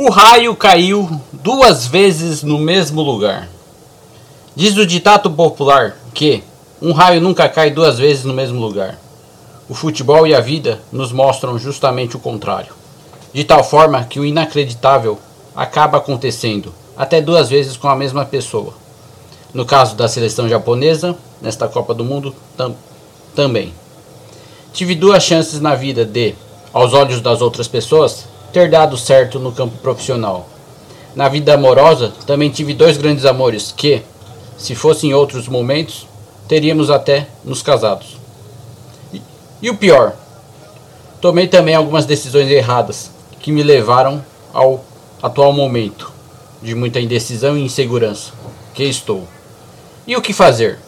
O raio caiu duas vezes no mesmo lugar. Diz o ditado popular que um raio nunca cai duas vezes no mesmo lugar. O futebol e a vida nos mostram justamente o contrário. De tal forma que o inacreditável acaba acontecendo até duas vezes com a mesma pessoa. No caso da seleção japonesa, nesta Copa do Mundo, tam também. Tive duas chances na vida de, aos olhos das outras pessoas, ter dado certo no campo profissional. Na vida amorosa, também tive dois grandes amores que, se fossem outros momentos, teríamos até nos casados. E, e o pior, tomei também algumas decisões erradas que me levaram ao atual momento de muita indecisão e insegurança que estou. E o que fazer?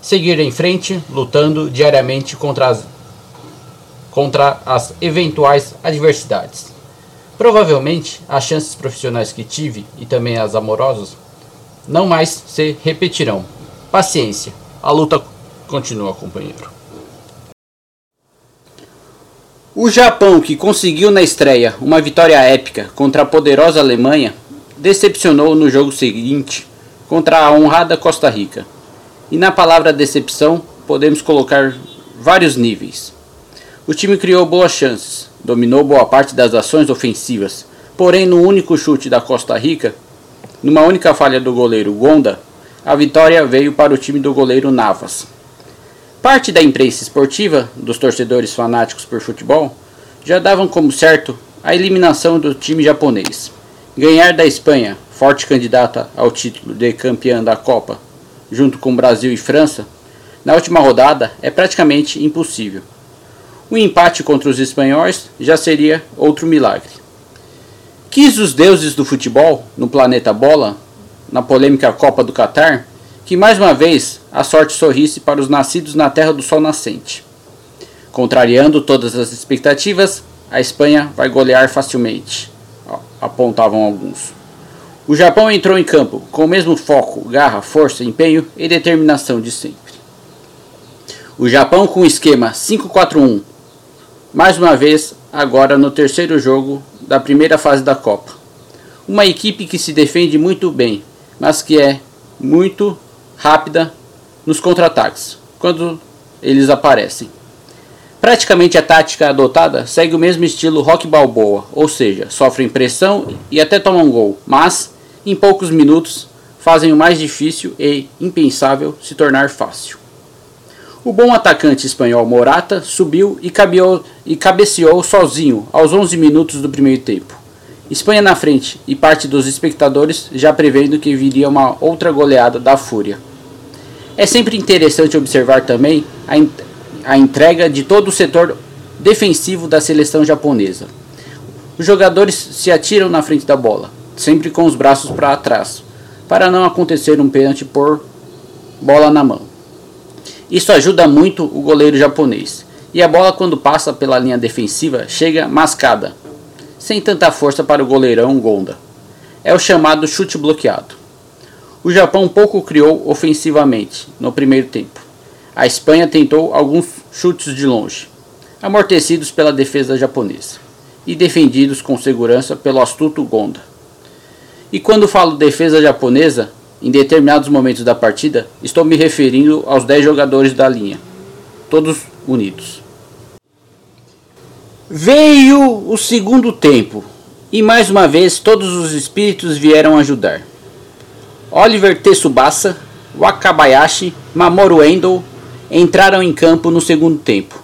Seguir em frente, lutando diariamente contra as, contra as eventuais adversidades. Provavelmente as chances profissionais que tive e também as amorosas não mais se repetirão. Paciência, a luta continua, companheiro. O Japão, que conseguiu na estreia uma vitória épica contra a poderosa Alemanha, decepcionou no jogo seguinte contra a honrada Costa Rica. E na palavra decepção podemos colocar vários níveis. O time criou boas chances, dominou boa parte das ações ofensivas, porém no único chute da Costa Rica, numa única falha do goleiro Gonda, a vitória veio para o time do goleiro Navas. Parte da imprensa esportiva, dos torcedores fanáticos por futebol, já davam como certo a eliminação do time japonês. Ganhar da Espanha, forte candidata ao título de campeã da Copa, junto com Brasil e França, na última rodada é praticamente impossível. O empate contra os espanhóis já seria outro milagre. Quis os deuses do futebol, no planeta Bola, na polêmica Copa do Catar, que mais uma vez a sorte sorrisse para os nascidos na terra do sol nascente. Contrariando todas as expectativas, a Espanha vai golear facilmente, apontavam alguns. O Japão entrou em campo com o mesmo foco, garra, força, empenho e determinação de sempre. O Japão com o esquema 5-4-1 mais uma vez agora no terceiro jogo da primeira fase da Copa. Uma equipe que se defende muito bem, mas que é muito rápida nos contra-ataques, quando eles aparecem. Praticamente a tática adotada segue o mesmo estilo rock balboa, ou seja, sofrem pressão e até tomam gol, mas em poucos minutos fazem o mais difícil e impensável se tornar fácil. O bom atacante espanhol Morata subiu e, cabeou, e cabeceou sozinho aos 11 minutos do primeiro tempo. Espanha na frente e parte dos espectadores já prevendo que viria uma outra goleada da Fúria. É sempre interessante observar também a, a entrega de todo o setor defensivo da seleção japonesa. Os jogadores se atiram na frente da bola, sempre com os braços para trás, para não acontecer um pênalti por bola na mão. Isso ajuda muito o goleiro japonês. E a bola, quando passa pela linha defensiva, chega mascada, sem tanta força para o goleirão Gonda. É o chamado chute bloqueado. O Japão pouco criou ofensivamente no primeiro tempo. A Espanha tentou alguns chutes de longe, amortecidos pela defesa japonesa e defendidos com segurança pelo astuto Gonda. E quando falo defesa japonesa, em determinados momentos da partida, estou me referindo aos 10 jogadores da linha, todos unidos. Veio o segundo tempo e mais uma vez todos os espíritos vieram ajudar. Oliver Tsubasa, Wakabayashi, Mamoru Endo entraram em campo no segundo tempo.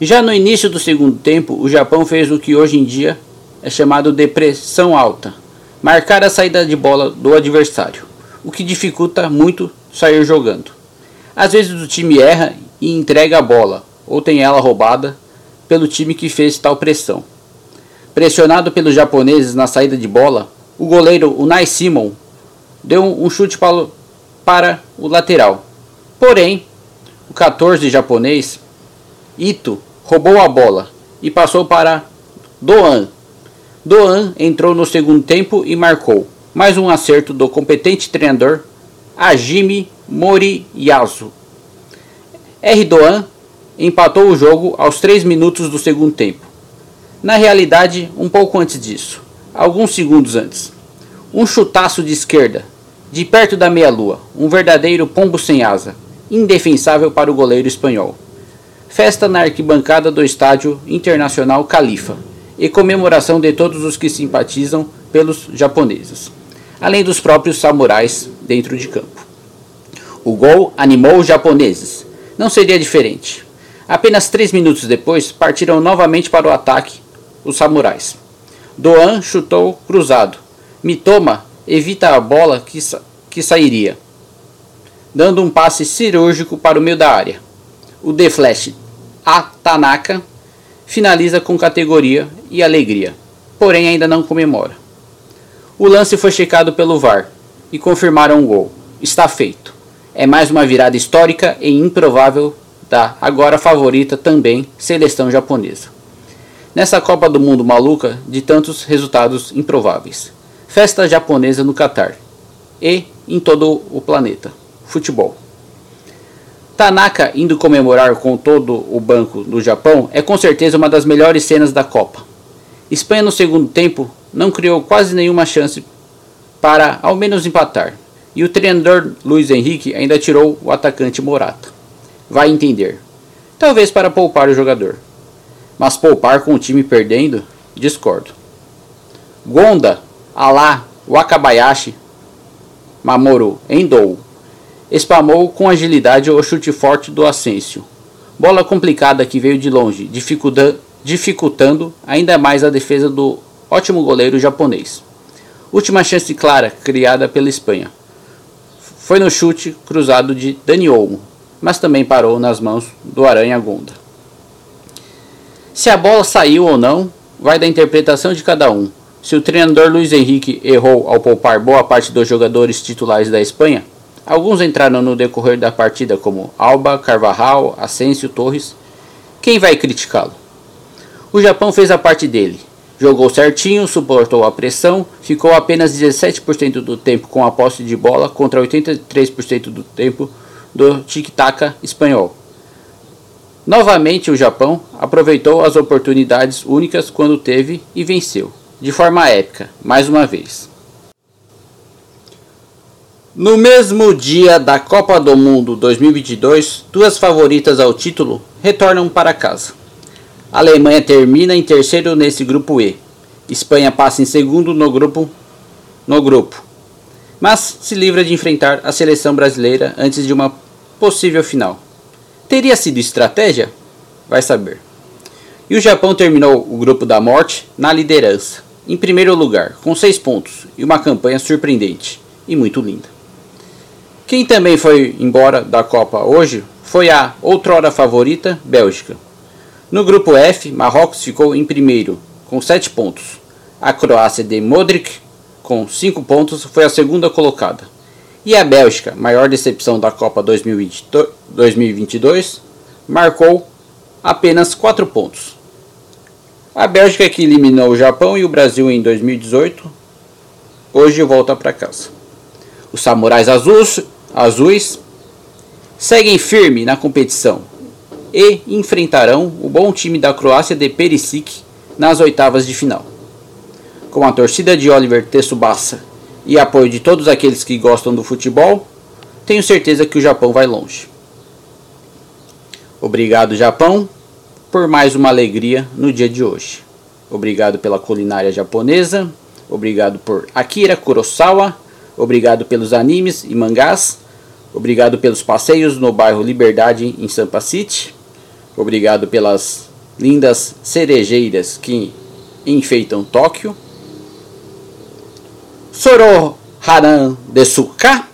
Já no início do segundo tempo, o Japão fez o que hoje em dia é chamado de pressão alta, marcar a saída de bola do adversário o que dificulta muito sair jogando. Às vezes o time erra e entrega a bola, ou tem ela roubada pelo time que fez tal pressão. Pressionado pelos japoneses na saída de bola, o goleiro Unai Simon deu um chute para o lateral. Porém, o 14 japonês Ito roubou a bola e passou para Doan. Doan entrou no segundo tempo e marcou. Mais um acerto do competente treinador Ajimi Moriyasu. Erdogan empatou o jogo aos 3 minutos do segundo tempo. Na realidade, um pouco antes disso. alguns segundos antes. Um chutaço de esquerda, de perto da meia-lua, um verdadeiro pombo sem asa, indefensável para o goleiro espanhol. Festa na arquibancada do Estádio Internacional Califa e comemoração de todos os que simpatizam pelos japoneses, além dos próprios samurais dentro de campo. O gol animou os japoneses. Não seria diferente. Apenas três minutos depois, partiram novamente para o ataque os samurais. Doan chutou cruzado. Mitoma evita a bola que, sa que sairia, dando um passe cirúrgico para o meio da área. O The Flash, a Tanaka, finaliza com categoria e alegria, porém ainda não comemora. O lance foi checado pelo VAR e confirmaram o gol. Está feito. É mais uma virada histórica e improvável da agora favorita também seleção japonesa. Nessa Copa do Mundo maluca de tantos resultados improváveis. Festa japonesa no Catar e em todo o planeta. Futebol. Tanaka indo comemorar com todo o banco do Japão é com certeza uma das melhores cenas da Copa. Espanha no segundo tempo não criou quase nenhuma chance para ao menos empatar, e o treinador Luiz Henrique ainda tirou o atacante Morata. Vai entender. Talvez para poupar o jogador. Mas poupar com o time perdendo? Discordo. Gonda, Alá, Wakabayashi, Mamoru, Endou. Espamou com agilidade o chute forte do Asensio. Bola complicada que veio de longe, dificultando ainda mais a defesa do ótimo goleiro japonês. Última chance clara criada pela Espanha. Foi no chute cruzado de Dani Olmo, mas também parou nas mãos do Aranha Gonda. Se a bola saiu ou não, vai da interpretação de cada um. Se o treinador Luiz Henrique errou ao poupar boa parte dos jogadores titulares da Espanha, alguns entraram no decorrer da partida como Alba, Carvajal, Asensio, Torres. Quem vai criticá-lo? O Japão fez a parte dele. Jogou certinho, suportou a pressão, ficou apenas 17% do tempo com a posse de bola contra 83% do tempo do tic-tac espanhol. Novamente o Japão aproveitou as oportunidades únicas quando teve e venceu, de forma épica, mais uma vez. No mesmo dia da Copa do Mundo 2022, duas favoritas ao título retornam para casa. A Alemanha termina em terceiro nesse grupo E. Espanha passa em segundo no grupo no grupo. Mas se livra de enfrentar a seleção brasileira antes de uma possível final. Teria sido estratégia? Vai saber. E o Japão terminou o grupo da morte na liderança, em primeiro lugar, com seis pontos e uma campanha surpreendente e muito linda. Quem também foi embora da Copa hoje foi a outrora favorita Bélgica no grupo F, Marrocos ficou em primeiro, com 7 pontos. A Croácia de Modric, com 5 pontos, foi a segunda colocada. E a Bélgica, maior decepção da Copa 2022, marcou apenas 4 pontos. A Bélgica que eliminou o Japão e o Brasil em 2018, hoje volta para casa. Os Samurais Azuis, azuis seguem firme na competição, e enfrentarão o bom time da Croácia de Perisic nas oitavas de final. Com a torcida de Oliver Tsubasa e apoio de todos aqueles que gostam do futebol, tenho certeza que o Japão vai longe. Obrigado, Japão, por mais uma alegria no dia de hoje. Obrigado pela culinária japonesa, obrigado por Akira Kurosawa, obrigado pelos animes e mangás, obrigado pelos passeios no bairro Liberdade em Sampa City Obrigado pelas lindas cerejeiras que enfeitam Tóquio. Soro Haran de Suka.